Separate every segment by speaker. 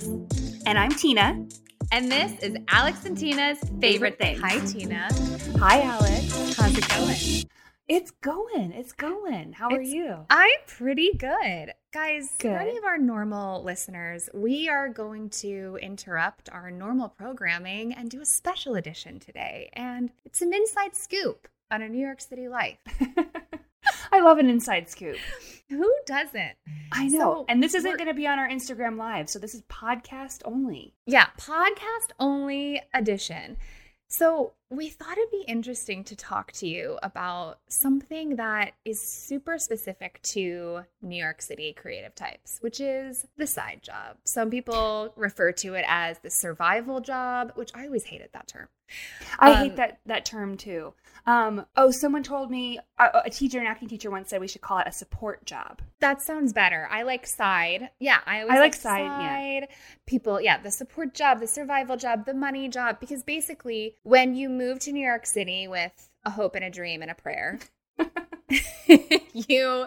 Speaker 1: Alex.
Speaker 2: And I'm Tina.
Speaker 1: And this is Alex and Tina's favorite, thing. Hi, Tina.
Speaker 2: Hi, Alex.
Speaker 1: How's it going?
Speaker 2: It's going. It's going. How are
Speaker 1: It's-
Speaker 2: you?
Speaker 1: I'm pretty good. Guys,
Speaker 2: good.
Speaker 1: for any of our normal listeners, we are going to interrupt our normal programming and do a special edition today. And it's an inside scoop on a New York City life.
Speaker 2: I love an inside scoop.
Speaker 1: Who doesn't?
Speaker 2: I know.
Speaker 1: So,
Speaker 2: and this isn't going to be on our Instagram live, so this is podcast only.
Speaker 1: Yeah, podcast only edition. So, we thought it'd be interesting to talk to you about something that is super specific to New York City creative types, which is the side job. Some people refer to it as the survival job, which I always hated that term.
Speaker 2: I
Speaker 1: Um,
Speaker 2: hate that that term too. Um, oh, someone told me a, a teacher, an acting teacher, once said we should call it a support job.
Speaker 1: That sounds better. I like side. Yeah, I always
Speaker 2: I like
Speaker 1: like
Speaker 2: side, yeah.
Speaker 1: side. People, yeah, the support job, the survival job, the money job. Because basically, when you move to New York City with a hope and a dream and a prayer, you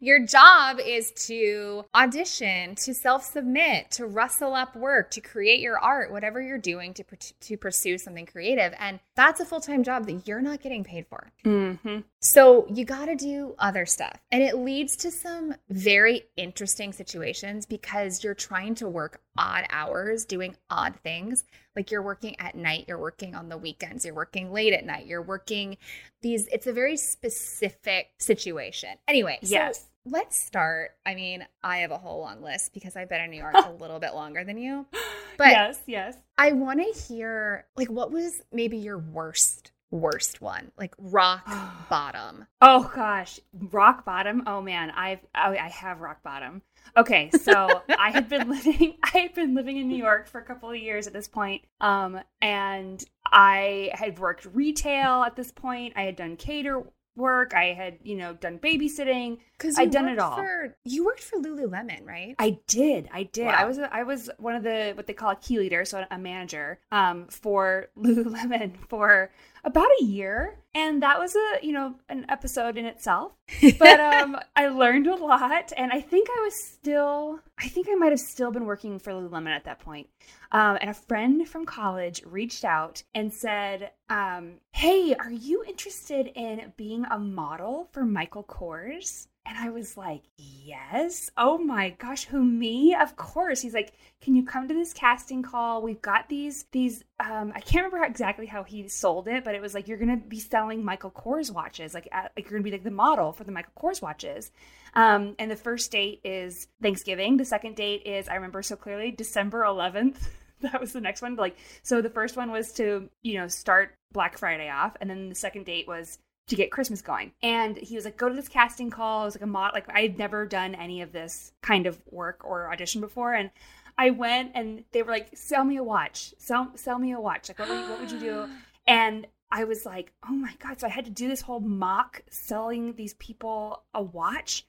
Speaker 1: your job is to audition, to self-submit, to rustle up work, to create your art, whatever you're doing to to pursue something creative, and that's a full-time job that you're not getting paid for.
Speaker 2: Mm-hmm.
Speaker 1: So you got to do other stuff. And it leads to some very interesting situations because you're trying to work odd hours, doing odd things. Like you're working at night, you're working on the weekends, you're working late at night, you're working these, it's a very specific situation. Anyway, so
Speaker 2: Yes.
Speaker 1: let's start. I mean, I have a whole long list because I've been in New York a little bit longer than you. But
Speaker 2: yes, yes.
Speaker 1: I want to hear, like, what was maybe your worst, worst one? Like rock bottom.
Speaker 2: Oh gosh, rock bottom. Oh man, I've I have rock bottom. Okay, so I had been living I had been living in New York for a couple of years at this point. Um and I had worked retail at this point. I had done cater work. I had, you know, done babysitting.
Speaker 1: Because
Speaker 2: I'd done it all.
Speaker 1: For, you worked for Lululemon, right?
Speaker 2: I did. I did.
Speaker 1: Wow.
Speaker 2: I was a, I was one of the what they call a key leader, so a manager um for Lululemon for about a year, and that was a you know an episode in itself. But um I learned a lot, and I think I was still I think I might have still been working for Lululemon at that point. Um, and a friend from college reached out and said, um, "Hey, are you interested in being a model for Michael Kors?" And I was like, yes. Oh my gosh, who me? Of course. He's like, can you come to this casting call? We've got these these um I can't remember how, exactly how he sold it, but it was like you're going to be selling Michael Kors watches. Like, at, like you're going to be like the model for the Michael Kors watches. Um and the first date is Thanksgiving. The second date is I remember so clearly December 11th. That was the next one. Like so the first one was to, you know, start Black Friday off and then the second date was to get Christmas going. And he was like, go to this casting call. It was like a mod, like I had never done any of this kind of work or audition before. And I went and they were like, sell me a watch, sell, sell me a watch. Like, what would, what would you do? And I was like, oh my God. So I had to do this whole mock selling these people a watch.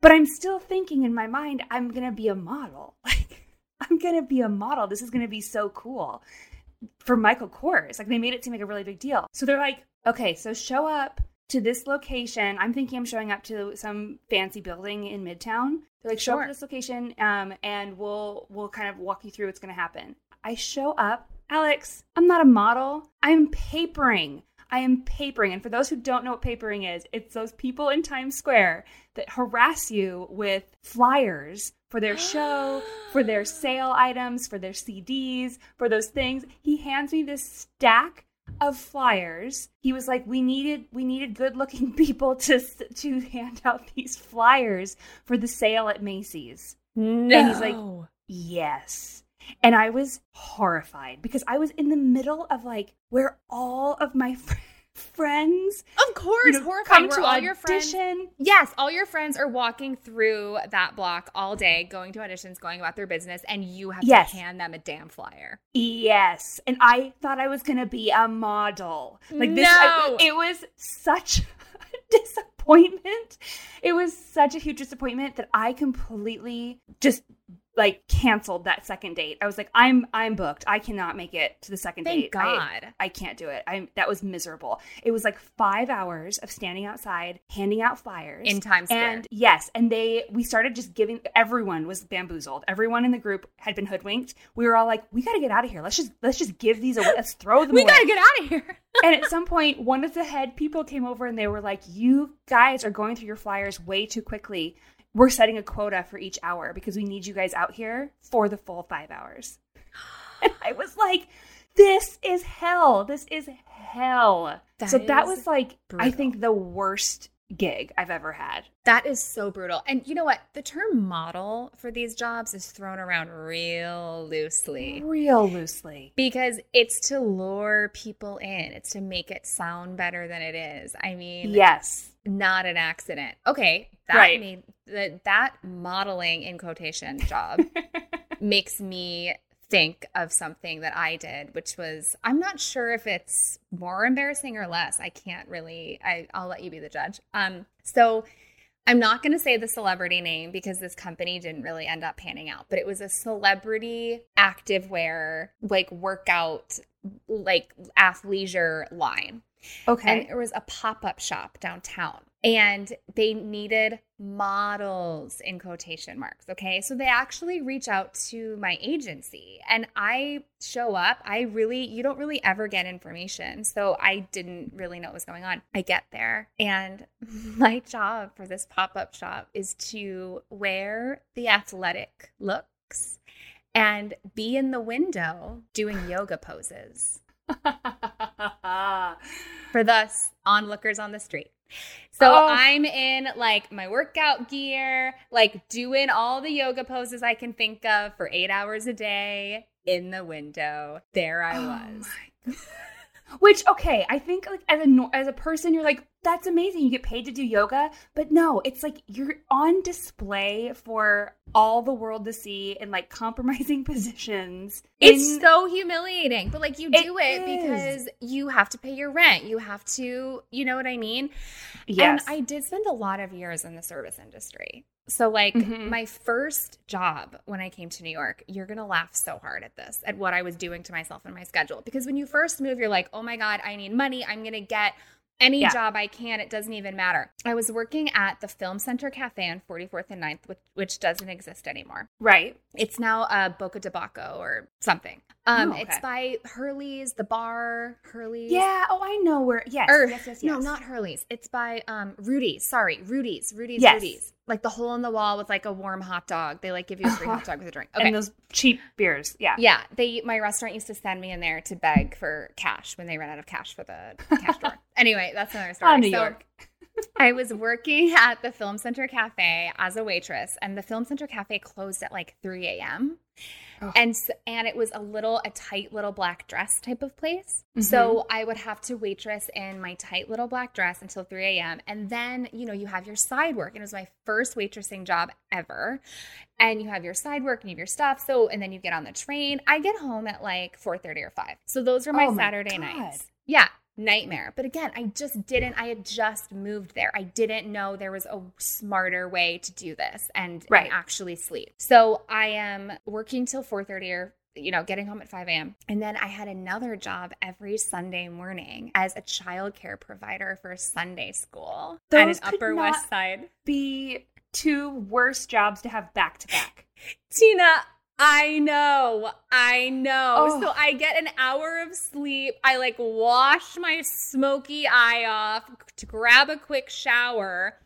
Speaker 2: But I'm still thinking in my mind, I'm going to be a model. Like, I'm going to be a model. This is going to be so cool for Michael Kors. Like they made it seem like a really big deal. So they're like, okay, so show up to this location. I'm thinking I'm showing up to some fancy building in Midtown. They're like, show up to this location, um, and we'll we'll kind of walk you through what's going to happen. I show up, Alex. I'm not a model. I'm papering. I am papering. And for those who don't know what papering is, it's those people in Times Square that harass you with flyers for their show, for their sale items, for their CDs, for those things. He hands me this stack of flyers. He was like, "We needed we needed good-looking people to to hand out these flyers for the sale at Macy's."
Speaker 1: No.
Speaker 2: And he's like, Yes. And I was horrified because I was in the middle of like where all of my fr- friends
Speaker 1: of course,
Speaker 2: you know,
Speaker 1: horrifying.
Speaker 2: come to
Speaker 1: all your friends.
Speaker 2: audition.
Speaker 1: Yes, all your friends are walking through that block all day, going to auditions, going about their business, and you have
Speaker 2: Yes.
Speaker 1: to hand them a damn flyer.
Speaker 2: Yes. And I thought I was going to be a model. Like this
Speaker 1: No.
Speaker 2: I- it was such a disappointment. It was such a huge disappointment that I completely just like canceled that second date. I was like, I'm I'm booked. I cannot make it to the second
Speaker 1: Thank
Speaker 2: date.
Speaker 1: God.
Speaker 2: I, I can't do it. I that was miserable. It was like five hours of standing outside, handing out flyers
Speaker 1: in Times Square.
Speaker 2: And yes, and they we started just giving everyone was bamboozled. Everyone in the group had been hoodwinked. We were all like, we got to get out of here. Let's just let's just give these away. Let's throw them
Speaker 1: we
Speaker 2: away.
Speaker 1: gotta get out of here.
Speaker 2: and at some point, one of the head people came over and they were like, "You guys are going through your flyers way too quickly. We're setting a quota for each hour because we need you guys out here for the full five hours." And I was like, "This is hell. This is hell."
Speaker 1: That
Speaker 2: so that was like, I think the worst gig I've ever had.
Speaker 1: That is so brutal. And you know what? The term model for these jobs is thrown around real loosely
Speaker 2: Real loosely.
Speaker 1: because it's to lure people in, it's to make it sound better than it is. I mean,
Speaker 2: Yes.
Speaker 1: not an accident. Okay, that
Speaker 2: Right.
Speaker 1: made that that modeling in quotation job makes me think of something that I did, which was I'm not sure if it's more embarrassing or less. I can't really. I I'll let you be the judge. Um, so. I'm not going to say the celebrity name because this company didn't really end up panning out, but it was a celebrity activewear, like workout, like athleisure line.
Speaker 2: Okay.
Speaker 1: And there was a pop up shop downtown, and they needed models in quotation marks. Okay. So they actually reach out to my agency, and I show up. I really, you don't really ever get information. So I didn't really know what was going on. I get there, and my job for this pop up shop is to wear the athletic looks and be in the window doing yoga poses for thus onlookers on the street. So
Speaker 2: Oh.
Speaker 1: I'm in like my workout gear, like doing all the yoga poses I can think of for eight hours a day in the window. There I
Speaker 2: Oh
Speaker 1: was.
Speaker 2: Which okay, I think like as a as a person, you're like that's amazing. You get paid to do yoga, but no, it's like you're on display for all the world to see in like compromising positions.
Speaker 1: It's
Speaker 2: in-
Speaker 1: so humiliating, but like you
Speaker 2: It
Speaker 1: do it,
Speaker 2: is.
Speaker 1: because you have to pay your rent. You have to, you know what I mean?
Speaker 2: yes.
Speaker 1: And I did spend a lot of years in the service industry. So, like,
Speaker 2: Mhm.
Speaker 1: my first job when I came to New York, you're going to laugh so hard at this, at what I was doing to myself and my schedule. Because when you first move, you're like, oh my God, I need money. I'm going to get any
Speaker 2: Yeah.
Speaker 1: job I can. It doesn't even matter. I was working at the Film Center Cafe on 44th and 9th, which, which doesn't exist anymore.
Speaker 2: right.
Speaker 1: It's now uh, Bocca di Bacco or something. Um,
Speaker 2: Oh, okay.
Speaker 1: It's by Hurley's, the bar, Hurley's.
Speaker 2: Yeah. Oh, I know where. Yes.
Speaker 1: Or
Speaker 2: yes. Yes. Yes.
Speaker 1: no, not Hurley's. It's by um Rudy's. Sorry, Rudy's. Rudy's.
Speaker 2: Yes.
Speaker 1: Rudy's. Like the hole in the wall with like a warm hot dog. They like give you a free
Speaker 2: Uh-huh.
Speaker 1: hot dog with a drink. Okay.
Speaker 2: And those cheap beers. Yeah.
Speaker 1: yeah, they my restaurant used to send me in there to beg for cash when they ran out of cash for the cash drawer. Anyway, that's another story.
Speaker 2: New
Speaker 1: So,
Speaker 2: York.
Speaker 1: I was working at the Film Center Cafe as a waitress, and the Film Center Cafe closed at like 3 a.m.
Speaker 2: Oh.
Speaker 1: And and it was a little a tight little black dress type of place.
Speaker 2: Mm-hmm.
Speaker 1: So I would have to waitress in my tight little black dress until 3 a.m. And then you know you have your side work, and it was my first waitressing job ever. And you have your side work and you have your stuff. So and then you get on the train. I get home at like 4:30 or 5. So those are my
Speaker 2: Oh my
Speaker 1: Saturday
Speaker 2: God.
Speaker 1: nights. Yeah, nightmare. But again, I just didn't, I had just moved there. I didn't know there was a smarter way to do this and, and actually sleep. So I am working till 4.30 or you know, getting home at 5 a.m. And then I had another job every Sunday morning as a childcare provider for Sunday school at
Speaker 2: Those
Speaker 1: an
Speaker 2: could
Speaker 1: Upper
Speaker 2: not-
Speaker 1: West Side.
Speaker 2: Be two worst jobs to have back to back.
Speaker 1: Tina, I know. I know.
Speaker 2: Oh.
Speaker 1: So I get an hour of sleep. I like wash my smoky eye off to grab a quick shower.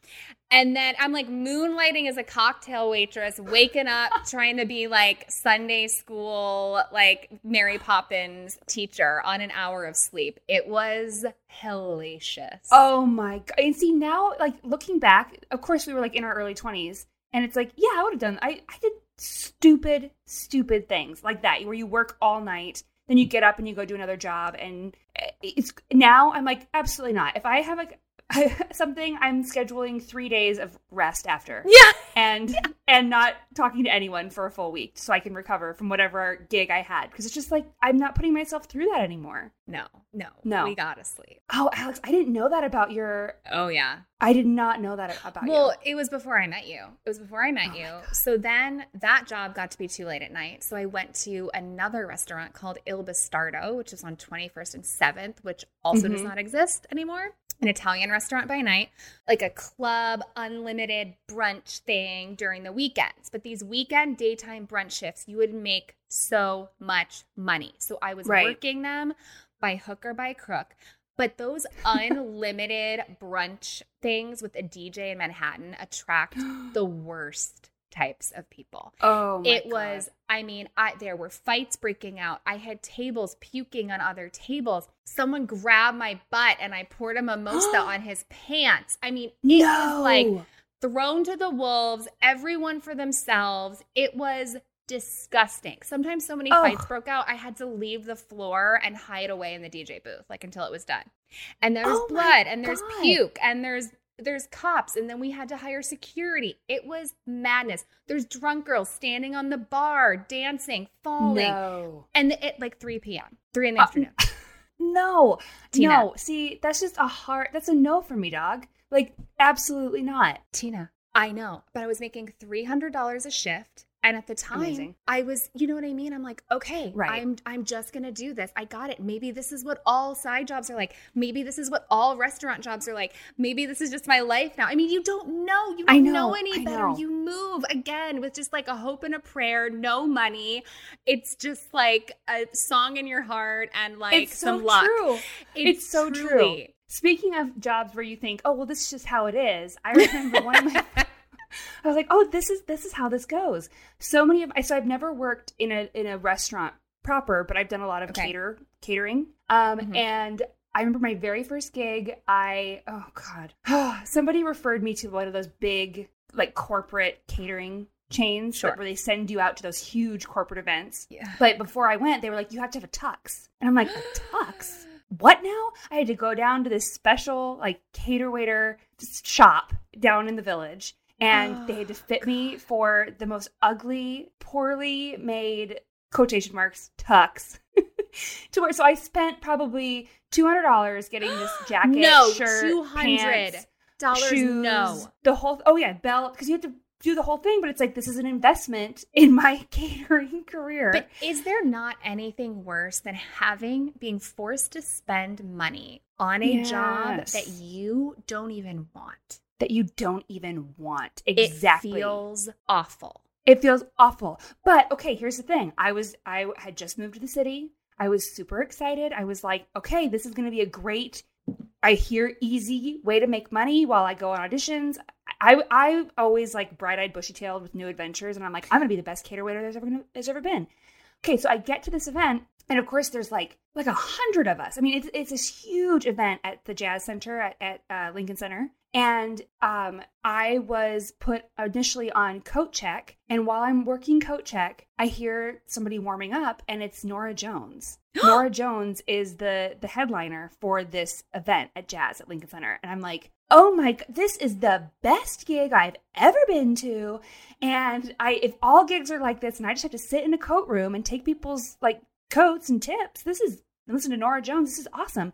Speaker 1: And then I'm like moonlighting as a cocktail waitress, waking up trying to be like Sunday school, like Mary Poppins teacher on an hour of sleep. It was hellacious.
Speaker 2: Oh my god! And see now, like looking back, of course we were like in our early twenties, and it's like, yeah, I would have done. I I did stupid, stupid things like that, where you work all night, then you get up and you go do another job, and it's now I'm like, absolutely not. If I have like something, I'm scheduling three days of rest after.
Speaker 1: Yeah.
Speaker 2: and and not talking to anyone for a full week so I can recover from whatever gig I had because it's just like I'm not putting myself through that anymore.
Speaker 1: No, no,
Speaker 2: No.
Speaker 1: We gotta sleep.
Speaker 2: Oh, Alex, I didn't know that about your
Speaker 1: Oh, yeah.
Speaker 2: I did not know that about
Speaker 1: well,
Speaker 2: you.
Speaker 1: Well, it was before I met you. It was before I met oh you. So then that job got to be too late at night. So I went to another restaurant called Il Bastardo, which is on 21st and 7th, which also mm-hmm. does not exist anymore. An Italian restaurant by night, like a club unlimited brunch thing during the weekends. But these weekend daytime brunch shifts, you would make so much money. So I was right. working them by hook or by crook. But those unlimited brunch things with a DJ in Manhattan attract the worst types of people.
Speaker 2: Oh,
Speaker 1: it
Speaker 2: God.
Speaker 1: was. I mean, I there were fights breaking out. I had tables puking on other tables. Someone grabbed my butt and I poured a mimosa on his pants. I mean, it no. was like thrown to the wolves. Everyone for themselves. It was disgusting. Sometimes so many oh. fights broke out, I had to leave the floor and hide away in the DJ booth, like until it was done. And there's oh blood and there's puke and there's there's cops and then we had to hire security. It was madness. There's drunk girls standing on the bar, dancing, falling.
Speaker 2: No.
Speaker 1: And at like 3 p.m., 3 in the uh, afternoon.
Speaker 2: No. Tina. No. See, that's just a hard that's a no for me, dog. Like absolutely not.
Speaker 1: Tina, I know, but I was making $300 a shift and at the time, Amazing. I was, you know what I mean? I'm like, okay, right. I'm I'm just gonna do this. I got it. Maybe this is what all side jobs are like. Maybe this is what all restaurant jobs are like. Maybe this is just my life now. I mean, you don't know. You don't know, know, any I better. Know. You move again with just like a hope and a prayer, no money. It's just like a song in your heart and like
Speaker 2: it's
Speaker 1: some
Speaker 2: so
Speaker 1: luck.
Speaker 2: True. It's, it's so truly. true. Speaking of jobs where you think, oh well, this is just how it is. I remember one of my I was like, oh, this is this is how this goes. So many of so I've never worked in a in a restaurant proper, but I've done a lot of okay. cater catering. Um, mm-hmm. and I remember my very first gig. I oh god, somebody referred me to one of those big like corporate catering chains sure. where they send you out to those huge corporate events.
Speaker 1: Yeah.
Speaker 2: But before I went, they were like, you have to have a tux, and I'm like, a tux. What now? I had to go down to this special like cater waiter shop down in the village and they had to fit me for the most ugly, poorly made quotation marks tux to wear. So I spent probably two hundred dollars getting this jacket,
Speaker 1: no,
Speaker 2: shirt,
Speaker 1: two hundred dollars, no,
Speaker 2: the whole. Oh yeah, belt because you have to do the whole thing, but it's like this is an investment in my catering career.
Speaker 1: But is there not anything worse than having being forced to spend money on a yes. job that you don't even want?
Speaker 2: That you don't even want. Exactly.
Speaker 1: It feels awful.
Speaker 2: It feels awful. But okay, here's the thing. I was I had just moved to the city. I was super excited. I was like, okay, this is going to be a great I hear easy way to make money while I go on auditions. I I always like bright-eyed bushy-tailed with new adventures and I'm like, I'm going to be the best cater waiter there's ever gonna, there's ever been. Okay, so I get to this event and of course there's like like a hundred of us. I mean, it's it's this huge event at the Jazz Center at, at uh, Lincoln Center, and um, I was put initially on coat check. And while I'm working coat check, I hear somebody warming up, and it's Norah Jones. Norah Jones is the the headliner for this event at Jazz at Lincoln Center, and I'm like, oh my, this is the best gig I've ever been to. And I, if all gigs are like this, and I just have to sit in a coat room and take people's like coats and tips, this is listen to Norah Jones. This is awesome.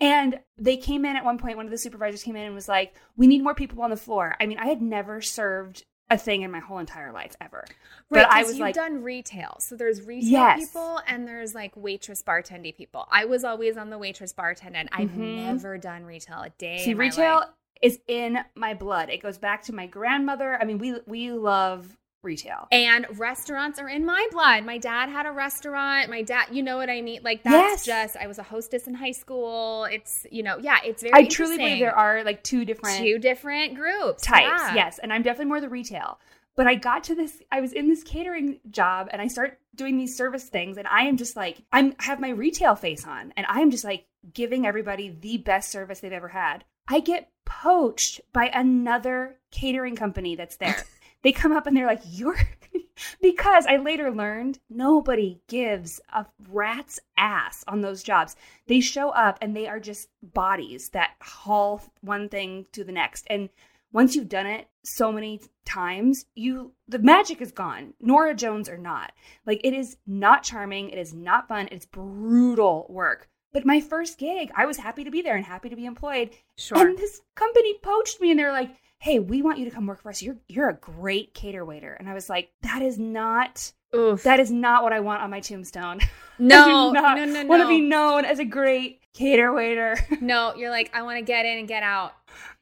Speaker 2: And they came in at one point, one of the supervisors came in and was like, We need more people on the floor. I mean, I had never served a thing in my whole entire life ever.
Speaker 1: Right, but I was you've like, done retail. So there's retail yes. people and there's like waitress bartending people. I was always on the waitress bartending. I've mm-hmm. never done retail a day.
Speaker 2: See, retail is in my blood. It goes back to my grandmother. I mean, we we love retail.
Speaker 1: And restaurants are in my blood. My dad had a restaurant. My dad, you know what I mean? Like that's yes. just I was a hostess in high school. It's, you know, yeah, it's very I
Speaker 2: truly believe there are like two different
Speaker 1: two different groups.
Speaker 2: Types. Yeah. Yes, and I'm definitely more the retail. But I got to this I was in this catering job and I start doing these service things and I am just like I'm I have my retail face on and I am just like giving everybody the best service they've ever had. I get poached by another catering company that's there. They come up and they're like, You're because I later learned nobody gives a rat's ass on those jobs. They show up and they are just bodies that haul one thing to the next. And once you've done it so many times, you the magic is gone. Norah Jones or not. Like it is not charming, it is not fun, it's brutal work. But my first gig, I was happy to be there and happy to be employed.
Speaker 1: Sure.
Speaker 2: And this company poached me and they're like, "Hey, we want you to come work for us. You're you're a great cater waiter." And I was like, "That is not
Speaker 1: Oof.
Speaker 2: that is not what I want on my tombstone."
Speaker 1: no,
Speaker 2: I not
Speaker 1: no, no,
Speaker 2: want to be known as a great cater waiter.
Speaker 1: No, you're like, I want to get in and get out.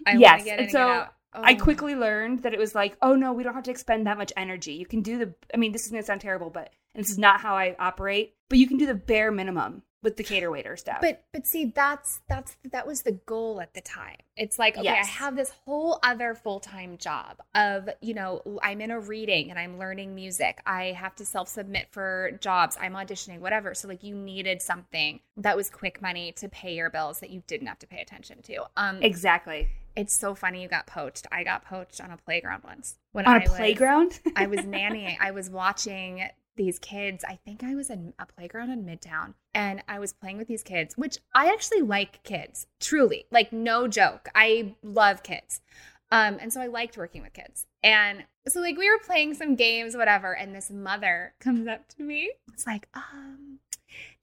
Speaker 1: I want
Speaker 2: Yes,
Speaker 1: to get in
Speaker 2: and
Speaker 1: and
Speaker 2: so
Speaker 1: get out.
Speaker 2: I
Speaker 1: Oh.
Speaker 2: quickly learned that it was like, oh no, we don't have to expend that much energy. You can do the, I mean, this is going to sound terrible, but and this is not how I operate, but you can do the bare minimum with the cater waiter stuff.
Speaker 1: But but see, that's that's that was the goal at the time. It's like, okay,
Speaker 2: Yes.
Speaker 1: I have this whole other full-time job of, you know, I'm in a reading and I'm learning music. I have to self-submit for jobs. I'm auditioning, whatever. So like you needed something that was quick money to pay your bills that you didn't have to pay attention to. Um
Speaker 2: exactly.
Speaker 1: it's so funny you got poached. I got poached on a playground once. When
Speaker 2: On
Speaker 1: I
Speaker 2: a
Speaker 1: was-
Speaker 2: playground?
Speaker 1: I was nannying. I was watching these kids. I think I was in a playground in Midtown and I was playing with these kids, which I actually like kids, truly. Like, no joke. I love kids. Um, and so I liked working with kids. And so, like, we were playing some games, whatever. And this mother comes up to me. It's like, um,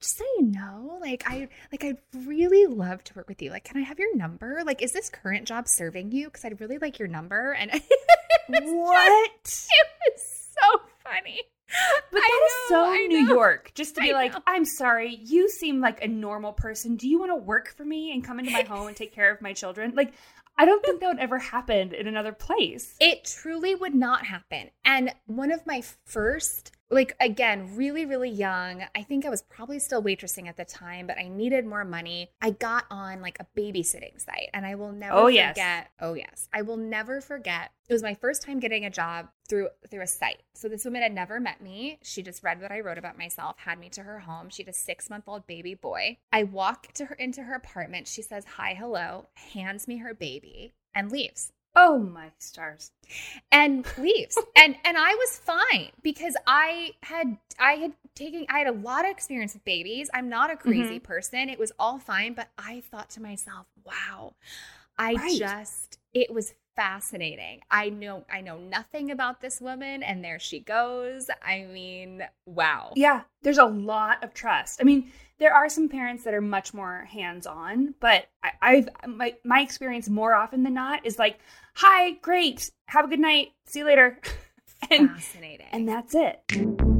Speaker 1: just so you know, like I like I'd really love to work with you. Like, can I have your number? Like, is this current job serving you? Because I'd really like your number. And was just-
Speaker 2: what?
Speaker 1: it was so funny.
Speaker 2: But that is
Speaker 1: know,
Speaker 2: so
Speaker 1: I
Speaker 2: New. York. Just to be
Speaker 1: I
Speaker 2: like,
Speaker 1: know.
Speaker 2: I'm sorry, you seem like a normal person. Do you want to work for me and come into my home and take care of my children? Like, I don't think that would ever happen in another place.
Speaker 1: It truly would not happen. And one of my first, like, again, really, really young, I think I was probably still waitressing at the time, but I needed more money. I got on like a babysitting site and I will never
Speaker 2: Oh, yes.
Speaker 1: Oh, yes. I will never forget. It was my first time getting a job through through a site. So this woman had never met me. She just read what I wrote about myself, had me to her home. She had a six month old baby boy. I walk to her into her apartment. She says hi, hello, hands me her baby, and leaves
Speaker 2: Oh my stars.
Speaker 1: and leaves and and i was fine because i had i had taken i had a lot of experience with babies i'm not a mm-hmm. crazy person it was all fine but i thought to myself wow i
Speaker 2: Right.
Speaker 1: just it was fascinating. I know i know nothing about this woman and there she goes. I mean wow.
Speaker 2: Yeah, there's a lot of trust. I mean, there are some parents that are much more hands-on, but I, I've my my experience more often than not is like, "Hi, great, have a good night, see you later," and
Speaker 1: fascinating.
Speaker 2: and that's it.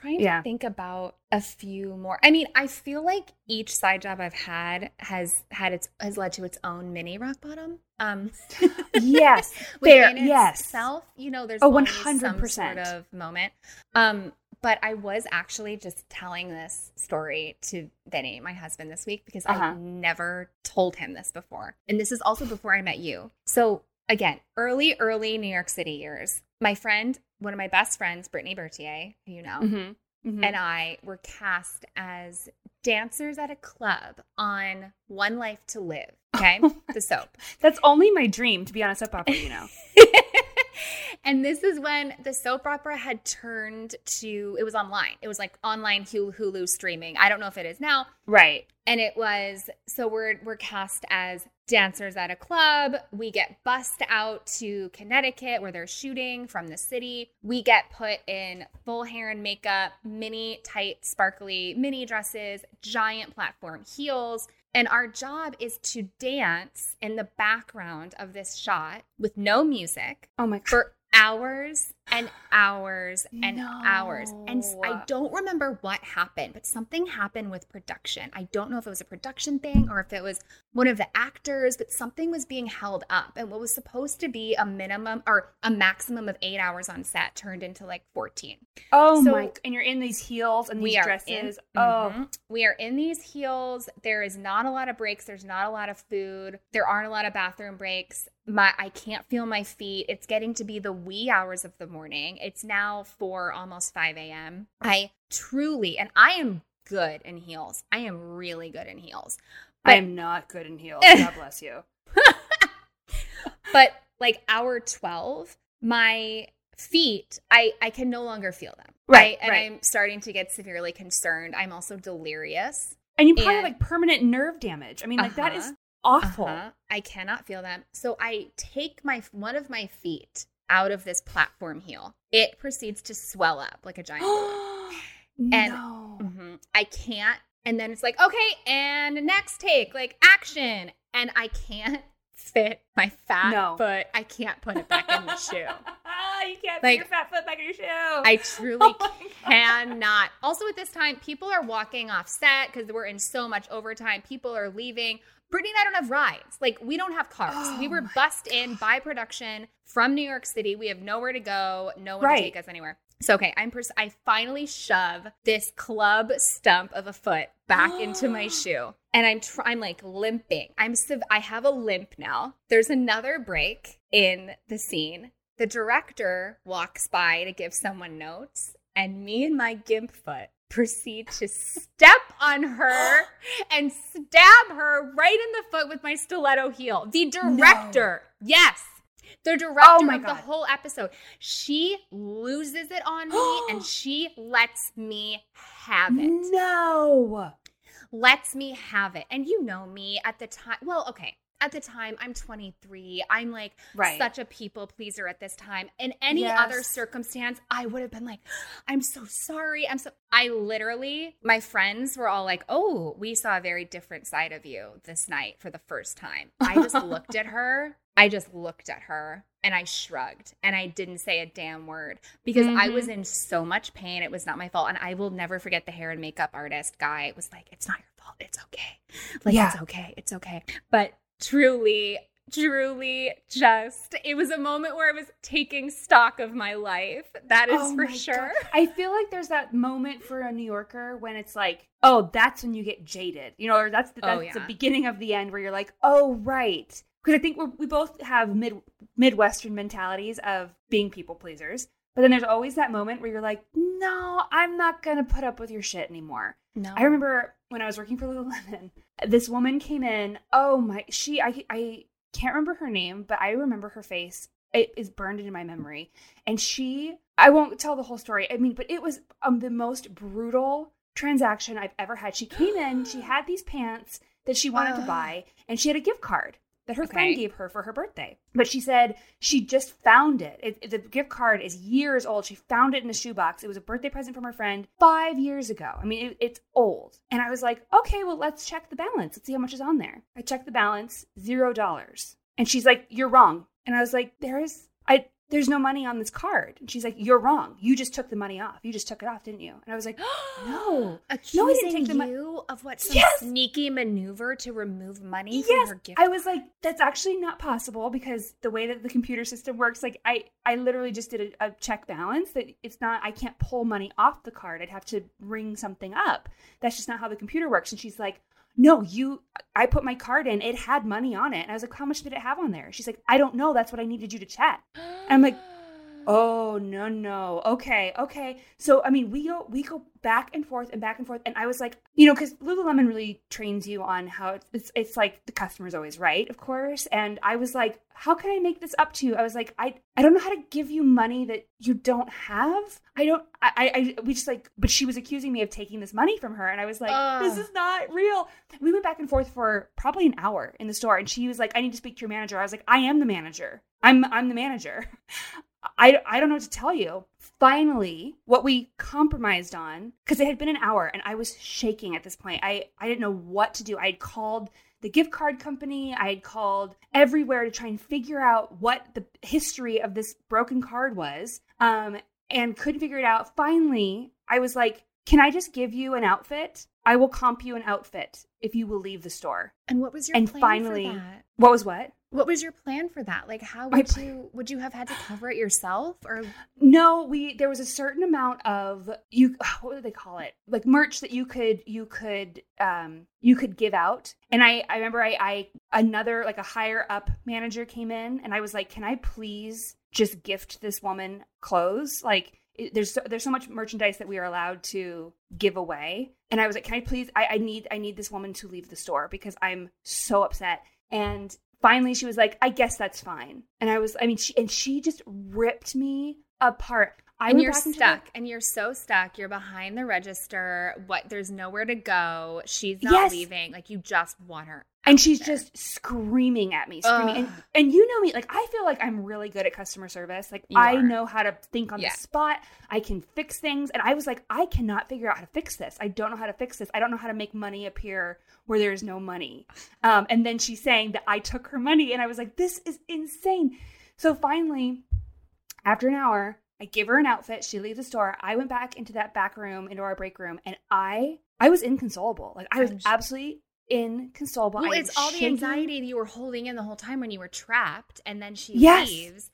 Speaker 1: Trying
Speaker 2: Yeah.
Speaker 1: to think about a few more. I mean, I feel like each side job I've had has had its has led to its own mini rock bottom. Um,
Speaker 2: Yes,
Speaker 1: within
Speaker 2: Yes.
Speaker 1: you know, there's
Speaker 2: Oh, 100%.
Speaker 1: sort of moment. Um, but I was actually just telling this story to Vinny, my husband, this week because
Speaker 2: Uh-huh.
Speaker 1: I've never told him this before, and this is also before I met you. So again, early, early New York City years. My friend, one of my best friends, Brittany Berthier, who you know,
Speaker 2: Mm-hmm. Mm-hmm.
Speaker 1: and I were cast as dancers at a club on One Life to Live. Okay, the soap.
Speaker 2: That's only my dream to be on a soap opera. You know.
Speaker 1: and this is when the soap opera had turned to it was online. It was like online Hulu, streaming. I don't know if it is now.
Speaker 2: right.
Speaker 1: And it was so we're we're cast as dancers at a club. We get bussed out to Connecticut where they're shooting from the city. We get put in full hair and makeup, mini tight sparkly mini dresses, giant platform heels. And our job is to dance in the background of this shot with no music
Speaker 2: Oh my god.
Speaker 1: for hours and hours and hours. And I don't remember what happened, but something happened with production. I don't know if it was a production thing or if it was one of the actors, but something was being held up. And what was supposed to be a minimum or a maximum of eight hours on set turned into like 14.
Speaker 2: Oh
Speaker 1: So-
Speaker 2: my! And you're in these heels and these dresses.
Speaker 1: In,
Speaker 2: Oh,
Speaker 1: Mhm. we are in these heels. There is not a lot of breaks. There's not a lot of food. There aren't a lot of bathroom breaks. My I can't feel my feet. It's getting to be the wee hours of the morning. It's now four, almost five a.m. I truly, and I am good in heels. I am really good in heels.
Speaker 2: I am not good in heels. God bless you.
Speaker 1: But like hour twelve, my feet, I I can no longer feel them.
Speaker 2: Right,
Speaker 1: and
Speaker 2: right.
Speaker 1: I'm starting to get severely concerned. I'm also delirious.
Speaker 2: And you probably have like permanent nerve damage. I mean, like that is
Speaker 1: Uh-huh.
Speaker 2: awful.
Speaker 1: Uh-huh. I cannot feel them. So I take my one of my feet out of this platform heel. It proceeds to swell up like a giant balloon. And-
Speaker 2: no.
Speaker 1: Mhm. I can't. And then it's like, okay, and next take, like action. And I can't fit my fat
Speaker 2: No.
Speaker 1: foot. I can't put it back in the shoe.
Speaker 2: Oh, you can't
Speaker 1: Like,
Speaker 2: put your fat foot back in your shoe.
Speaker 1: I truly
Speaker 2: Oh
Speaker 1: cannot. Also, at this time, people are walking off set because we're in so much overtime. People are leaving. Brittany and I don't have rides. Like, we don't have cars.
Speaker 2: Oh
Speaker 1: we were bussed in by production from New York City. We have nowhere to go, no one
Speaker 2: Right.
Speaker 1: to take us anywhere. So, okay, I'm pers- I finally shove this club stump of a foot back into my shoe. And I'm tr- I'm like limping. I'm I have a limp now. There's another break in the scene. The director walks by to give someone notes, and me and my gimp foot proceed to step on her and stab her right in the foot with my stiletto heel. The director, yes, the oh director
Speaker 2: Oh
Speaker 1: of the whole episode, she loses it on me and she lets me have it
Speaker 2: No.
Speaker 1: lets me have it. And you know me at the time. Well, okay. At the time, I'm 23. I'm like
Speaker 2: Right.
Speaker 1: such a people pleaser at this time. In any
Speaker 2: Yes.
Speaker 1: other circumstance, I would have been like, I'm so sorry. I'm so. I literally, my friends were all like, oh, we saw a very different side of you this night for the first time. I just looked at her. I just looked at her and I shrugged and I didn't say a damn word because I
Speaker 2: Mhm.
Speaker 1: was in so much pain. It was not my fault. And I will never forget the hair and makeup artist guy was like, it's not your fault. It's okay. Like,
Speaker 2: Yeah.
Speaker 1: it's okay. It's okay. But truly, truly just, it was a moment where I was taking stock of my life. That is
Speaker 2: Oh
Speaker 1: for sure.
Speaker 2: God. I feel like there's that moment for a New Yorker when it's like, oh, that's when you get jaded, you know, or that's the,
Speaker 1: Oh,
Speaker 2: that's the beginning of the end where you're like, oh, right. Because I think we're, we both have mid Midwestern mentalities of being people pleasers, but then there's always that moment where you're like, no, I'm not gonna put up with your shit anymore.
Speaker 1: No.
Speaker 2: I remember when I was working for Lululemon, this woman came in. Oh my, she, I, I can't remember her name, but I remember her face. It is burned into my memory. And she, I won't tell the whole story. I mean, but it was um, the most brutal transaction I've ever had. She came in, she had these pants that she wanted to buy, and she had a gift card that her
Speaker 1: Okay.
Speaker 2: friend gave her for her birthday. But she said she just found it. it. it- The gift card is years old. She found it in a shoebox. It was a birthday present from her friend five years ago. I mean, it, it's old. And I was like, okay, well, let's check the balance. Let's see how much is on there. I checked the balance, zero dollars. And she's like, you're wrong. And I was like, there is, I, there's no money on this card. And she's like, you're wrong. You just took the money off. You just took it off, didn't you? And I was like, no.
Speaker 1: Accusing
Speaker 2: No, I didn't take the
Speaker 1: you of what some
Speaker 2: Yes!
Speaker 1: sneaky maneuver to remove money
Speaker 2: yes
Speaker 1: from her gift.
Speaker 2: i was like that's actually not possible because the way that the computer system works like i i literally just did a, a check balance that it's not i can't pull money off the card i'd have to ring something up that's just not how the computer works and she's like no you i put my card in it had money on it and i was like how much did it have on there? She's like i don't know that's what i needed you to check. I'm like, Oh no no. Okay okay. So I mean we go we go back and forth and back and forth and I was like you know because Lululemon really trains you on how it's, it's it's like the customer's always right of course and I was like how can I make this up to you? I was like I I don't know how to give you money that you don't have. I don't I I, I we just like but she was accusing me of taking this money from her and I was like this is not real. We went back and forth for probably an hour in the store and she was like I need to speak to your manager. I was like I am the manager. I'm I'm the manager I, I don't know what to tell you. Finally, what we compromised on, because it had been an hour and I was shaking at this point. I, I didn't know what to do. I had called the gift card company, I had called everywhere to try and figure out what the history of this broken card was, um, and couldn't figure it out. Finally, I was like, Can I just give you an outfit? I will comp you an outfit if you will leave the store.
Speaker 1: and what was your
Speaker 2: and
Speaker 1: plan
Speaker 2: finally-
Speaker 1: for that?
Speaker 2: What was what?
Speaker 1: What was your plan for that? Like, how would you would you have had to cover it yourself, or
Speaker 2: No, we there was a certain amount of you what do they call it? Like merch that you could you could um you could give out. And I I remember I I another like a higher up manager came in and I was like, "Can I please just gift this woman clothes?" Like it, there's so, there's so much merchandise that we are allowed to give away. And I was like, "Can I please I I need I need this woman to leave the store because I'm so upset." And finally she was like, "I guess that's fine." And I was I mean she and she just ripped me apart. I
Speaker 1: and you're stuck, and you're so stuck. You're behind the register. What? There's nowhere to go. She's not
Speaker 2: Yes.
Speaker 1: leaving. Like you just want her
Speaker 2: and she's just screaming at me screaming. And, and you know me like i feel like i'm really good at customer service. Like
Speaker 1: You
Speaker 2: i
Speaker 1: are.
Speaker 2: know how to think on
Speaker 1: Yeah.
Speaker 2: the spot. I can fix things. And i was like i cannot figure out how to fix this. I don't know how to fix this. I don't know how to make money appear where there's no money. Um, and then she's saying that i took her money and i was like this is insane. So finally after an hour i give her an outfit. She leaves the store. I went back into that back room into our break room and i i was inconsolable. Like i was absolutely inconsolable
Speaker 1: Well, it's all the anxiety that you were holding in the whole time when you were trapped, and then she
Speaker 2: Yes.
Speaker 1: leaves.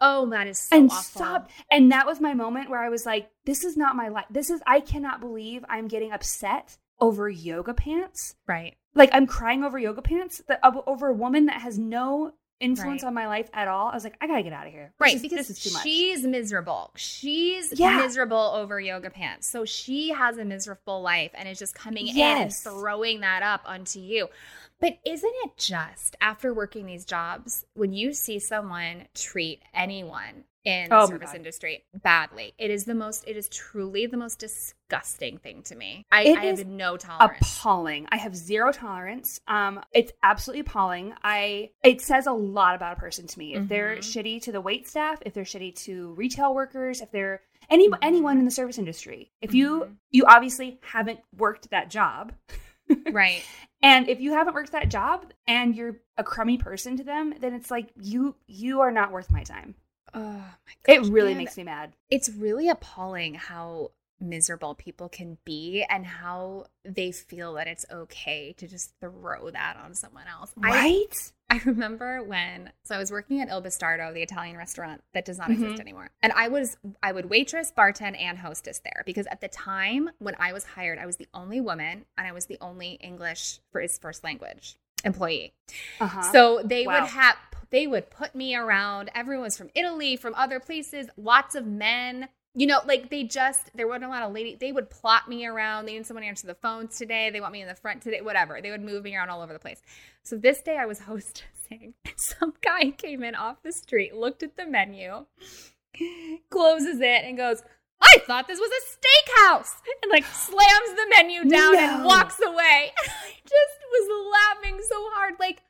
Speaker 1: Oh, that is so
Speaker 2: and
Speaker 1: awful.
Speaker 2: stop and that was my moment where i was like this is not my life this is i cannot believe i'm getting upset over yoga pants
Speaker 1: Right.
Speaker 2: like i'm crying over yoga pants that over a woman that has no influence
Speaker 1: Right.
Speaker 2: on my life at all i was like i gotta get out of here
Speaker 1: Right,
Speaker 2: is-
Speaker 1: because
Speaker 2: this is too much
Speaker 1: she's miserable. She's
Speaker 2: Yeah.
Speaker 1: miserable over yoga pants. So she has a miserable life and is just coming in and throwing that up onto you. But isn't it just after working these jobs, when you see someone treat anyone in the
Speaker 2: Oh
Speaker 1: service industry badly, it is the most, it is truly the most disgusting thing to me. I, I have no tolerance.
Speaker 2: appalling. I have zero tolerance. Um, it's absolutely appalling. I it says a lot about a person to me. If they're
Speaker 1: Mhm.
Speaker 2: shitty to the wait staff, if they're shitty to retail workers, if they're any
Speaker 1: Mhm.
Speaker 2: anyone in the service industry. If you
Speaker 1: Mhm.
Speaker 2: you obviously haven't worked that job.
Speaker 1: right.
Speaker 2: And if you haven't worked that job and you're a crummy person to them, then it's like you you are not worth my time.
Speaker 1: Oh my
Speaker 2: It really makes me mad.
Speaker 1: it's really appalling how miserable people can be and how they feel that it's okay to just throw that on someone else.
Speaker 2: Right?
Speaker 1: I remember when so I was working at Il Bastardo, the Italian restaurant that does not exist
Speaker 2: Mhm.
Speaker 1: anymore. And I was I would waitress, bartend, and hostess there because at the time when I was hired, I was the only woman and I was the only English for his first language employee.
Speaker 2: Uh-huh.
Speaker 1: So they
Speaker 2: Wow.
Speaker 1: would have they would put me around. Everyone was from Italy, from other places, lots of men. You know, like they just there wasn't a lot of lady. They would plot me around. They need someone to answer the phones today. They want me in the front today. Whatever. They would move me around all over the place. So this day I was hostessing. Some guy came in off the street, looked at the menu, closes it, and goes, I thought this was a steakhouse. And like slams the menu down and walks away. I just was laughing so hard. Like,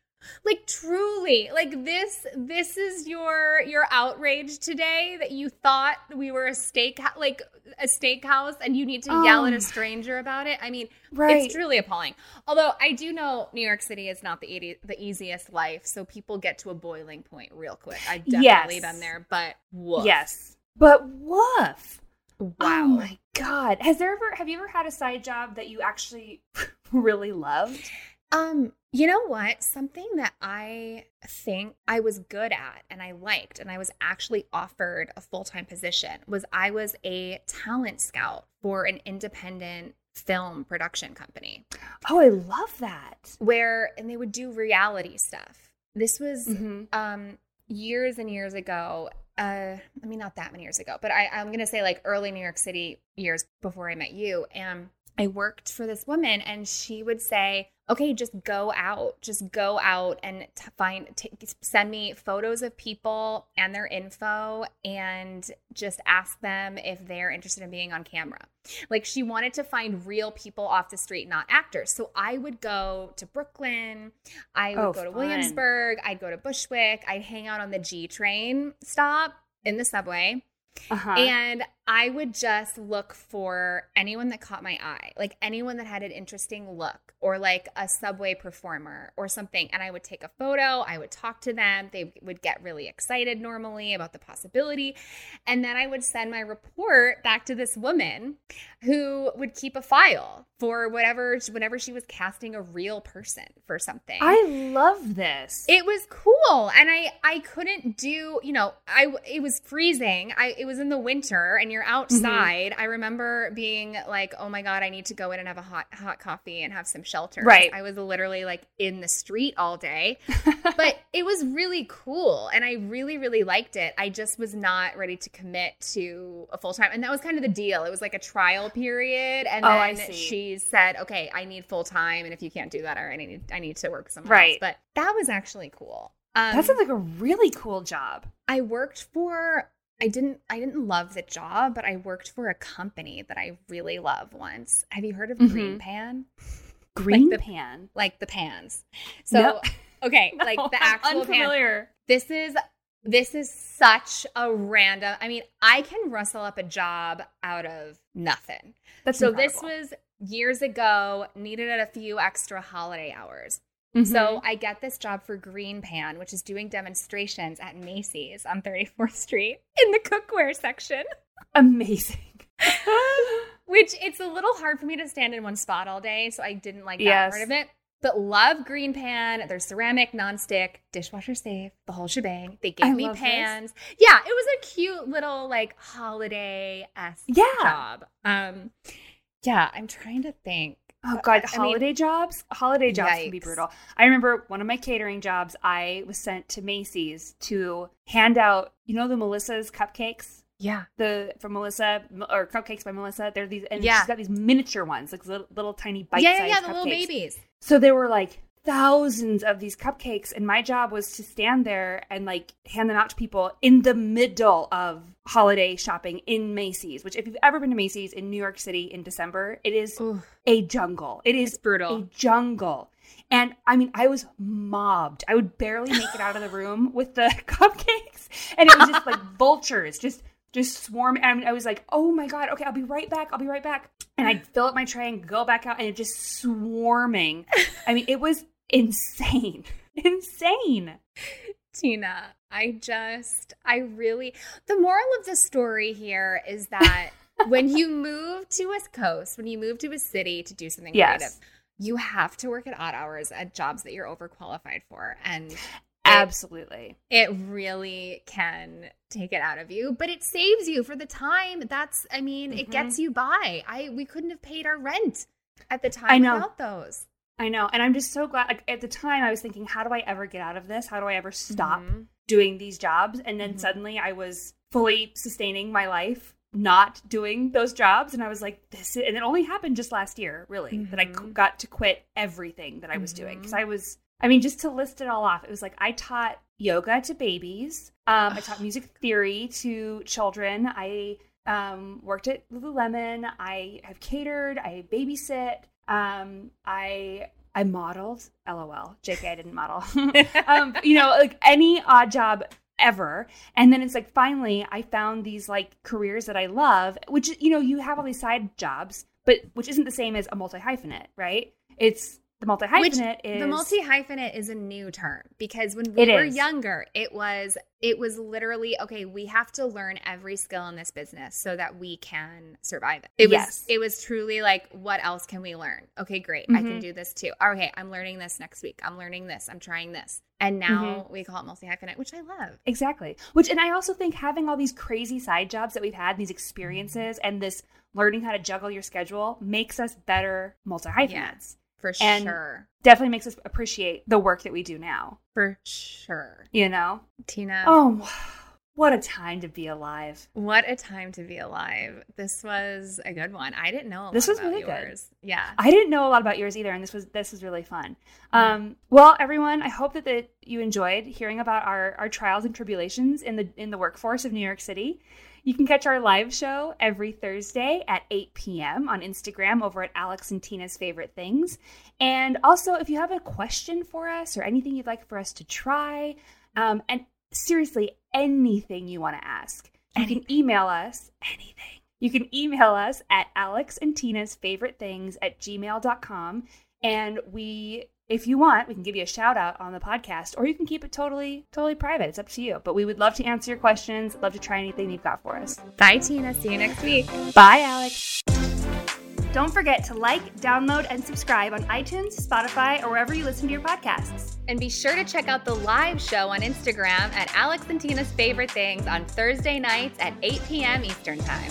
Speaker 1: like truly, like this this is your your outrage today that you thought we were a steak like a steakhouse and you need to yell at
Speaker 2: Oh.
Speaker 1: a um, stranger about it. I mean,
Speaker 2: right.
Speaker 1: it's truly appalling. Although I do know New York City is not the the easiest life, so people get to a boiling point real quick. I've definitely
Speaker 2: Yes.
Speaker 1: been there, but woof.
Speaker 2: Yes. But woof.
Speaker 1: Oh wow.
Speaker 2: Oh my god. Has there ever have you ever had a side job that you actually really loved?
Speaker 1: Um, you know what? Something that I think I was good at and I liked and I was actually offered a full-time position was I was a talent scout for an independent film production company
Speaker 2: Oh, I love that.
Speaker 1: where and they would do reality stuff. This was
Speaker 2: Mm-hmm.
Speaker 1: um years and years ago uh i mean not that many years ago but i i'm gonna say like early new york city years before i met you and i worked for this woman and she would say okay just go out just go out and t- find t- send me photos of people and their info and just ask them if they're interested in being on camera like she wanted to find real people off the street not actors so i would go to brooklyn I would
Speaker 2: Oh,
Speaker 1: go to
Speaker 2: fun.
Speaker 1: Williamsburg. I'd go to Bushwick. I'd hang out on the G train stop in the subway.
Speaker 2: Uh-huh.
Speaker 1: And I would just look for anyone that caught my eye, like anyone that had an interesting look or like a subway performer or something. And I would take a photo, I would talk to them. They would get really excited normally about the possibility. And then I would send my report back to this woman who would keep a file for whatever, whenever she was casting a real person for something.
Speaker 2: I love this.
Speaker 1: It was cool, and I I couldn't do you know I it was freezing. I it was in the winter, and you're outside. I remember being like, oh my god, I need to go in and have a hot hot coffee and have some shelter.
Speaker 2: Right.
Speaker 1: I was literally like in the street all day, but it was really cool, and I really really liked it. I just was not ready to commit to a full time, and that was kind of the deal. It was like a trial period, and
Speaker 2: Oh,
Speaker 1: then she said, okay, I need full time, and if you can't do that, or I need I need to work somewhere
Speaker 2: Right.
Speaker 1: else. But that was actually cool. Um,
Speaker 2: that sounds like a really cool job.
Speaker 1: I worked for I didn't I didn't love the job, but I worked for a company that I really love once. Have you heard of
Speaker 2: Mhm.
Speaker 1: Green Pan?
Speaker 2: Green
Speaker 1: the-
Speaker 2: pan.
Speaker 1: like the pans. So
Speaker 2: No.
Speaker 1: okay, like
Speaker 2: No,
Speaker 1: the
Speaker 2: I'm
Speaker 1: actual pan. This is this is such a random. I mean, I can rustle up a job out of nothing.
Speaker 2: That's
Speaker 1: so this was years ago. Needed a few extra holiday hours.
Speaker 2: Mhm.
Speaker 1: So I get this job for Green Pan, which is doing demonstrations at Macy's on 34th Street in the cookware section.
Speaker 2: amazing.
Speaker 1: Which it's a little hard for me to stand in one spot all day, so I didn't like that
Speaker 2: Yes.
Speaker 1: part of it. But love Green Pan. They're ceramic, nonstick, dishwasher safe, the whole shebang. They gave
Speaker 2: I
Speaker 1: me
Speaker 2: love this.
Speaker 1: pans. Yeah, it was a cute little like holiday esque
Speaker 2: Yeah.
Speaker 1: job. Um, yeah, I'm trying to think.
Speaker 2: Oh uh, god,
Speaker 1: I mean-
Speaker 2: holiday jobs. Holiday jobs can be brutal. I remember one of my catering jobs. I was sent to Macy's to hand out, you know, the Melissa's cupcakes.
Speaker 1: Yeah,
Speaker 2: The from Melissa or cupcakes by Melissa. They're these, and
Speaker 1: Yeah.
Speaker 2: she's got these miniature ones, like little, little tiny bite
Speaker 1: yeah, yeah, yeah, the
Speaker 2: cupcakes.
Speaker 1: little babies.
Speaker 2: So there were like thousands of these cupcakes, and my job was to stand there and like hand them out to people in the middle of holiday shopping in Macy's. Which, if you've ever been to Macy's in New York City in December, it is
Speaker 1: Ooh,
Speaker 2: a jungle. It is
Speaker 1: it's brutal.
Speaker 2: a jungle. And I mean, I was mobbed. I would barely make it out of the room with the cupcakes, and it was just like vultures, just just swarm. I mean, I was like, oh my god, okay, I'll be right back. I'll be right back. And I'd fill up my tray and go back out, and it just swarming. I mean, it was insane, insane.
Speaker 1: Tina, I just, I really, the moral of the story here is that when you move to a coast, when you move to a city to do something
Speaker 2: Yes.
Speaker 1: creative, you have to work at odd hours at jobs that you're overqualified for. And
Speaker 2: Absolutely.
Speaker 1: it really can take it out of you, but it saves you for the time. That's, I mean, it
Speaker 2: Mhm.
Speaker 1: gets you by. I, we couldn't have paid our rent at the time
Speaker 2: I know.
Speaker 1: without those.
Speaker 2: I know, and I'm just so glad. Like at the time, I was thinking, how do I ever get out of this? How do I ever stop?
Speaker 1: Mhm.
Speaker 2: doing these jobs and then
Speaker 1: Mhm.
Speaker 2: suddenly I was fully sustaining my life not doing those jobs and I was like this is, and it only happened just last year really that I
Speaker 1: Mhm.
Speaker 2: got to quit everything that I was doing cuz I was I mean just to list it all off it was like I taught yoga to babies. Um I taught music theory to children. I um worked at Lululemon. I have catered. I babysit. Um I I modeled. Lol. JK I didn't model. Um, you know, like any odd job ever. And then it's like finally I found these like careers that I love, which you know, you have all these side jobs, but which isn't the same as a multi hyphenate, right? It's the multi hyphenate is
Speaker 1: the multi hyphenate is a new term because when we were
Speaker 2: is.
Speaker 1: younger, it was it was literally okay. We have to learn every skill in this business so that we can survive it. It
Speaker 2: Yes.
Speaker 1: was it was truly like, what else can we learn? Okay, great, I can
Speaker 2: Mhm.
Speaker 1: do this too. Okay, I'm learning this next week. I'm learning this. I'm trying this, and now
Speaker 2: Mm-hmm.
Speaker 1: we call it multi hyphenate, which I love.
Speaker 2: Exactly. Which, and I also think having all these crazy side jobs that we've had, these experiences, and this learning how to juggle your schedule makes us better multi hyphenates.
Speaker 1: For
Speaker 2: And-
Speaker 1: sure,
Speaker 2: Definitely makes us appreciate the work that we do now.
Speaker 1: for sure,
Speaker 2: You know?
Speaker 1: Tina.
Speaker 2: Oh, what a time to be alive.
Speaker 1: What a time to be alive. This was a good one. I didn't know a
Speaker 2: This
Speaker 1: lot
Speaker 2: was
Speaker 1: about
Speaker 2: really good.
Speaker 1: Yeah.
Speaker 2: I didn't know a lot about yours either, and this was this was really fun. Um, well, everyone, I hope that, that you enjoyed hearing about our our trials and tribulations in the in the workforce of New York City. You can catch our live show every Thursday at 8 p.m. on Instagram over at Alex and Tina's Favorite Things. And also, if you have a question for us or anything you'd like for us to try, um, and seriously, anything you want to ask, you can email us anything. You can email us at Alex and Tina's favorite things at gmail.com. And we, if you want, we can give you a shout out on the podcast, or you can keep it totally, totally private. It's up to you. But we would love to answer your questions, love to try anything you've got for us.
Speaker 1: Bye, Tina. See you next week.
Speaker 2: Bye, Alex. Don't forget to like, download, and subscribe on iTunes, Spotify, or wherever you listen to your podcasts.
Speaker 1: And be sure to check out the live show on Instagram at Alex and Tina's Favorite Things on Thursday nights at 8 p.m. Eastern Time.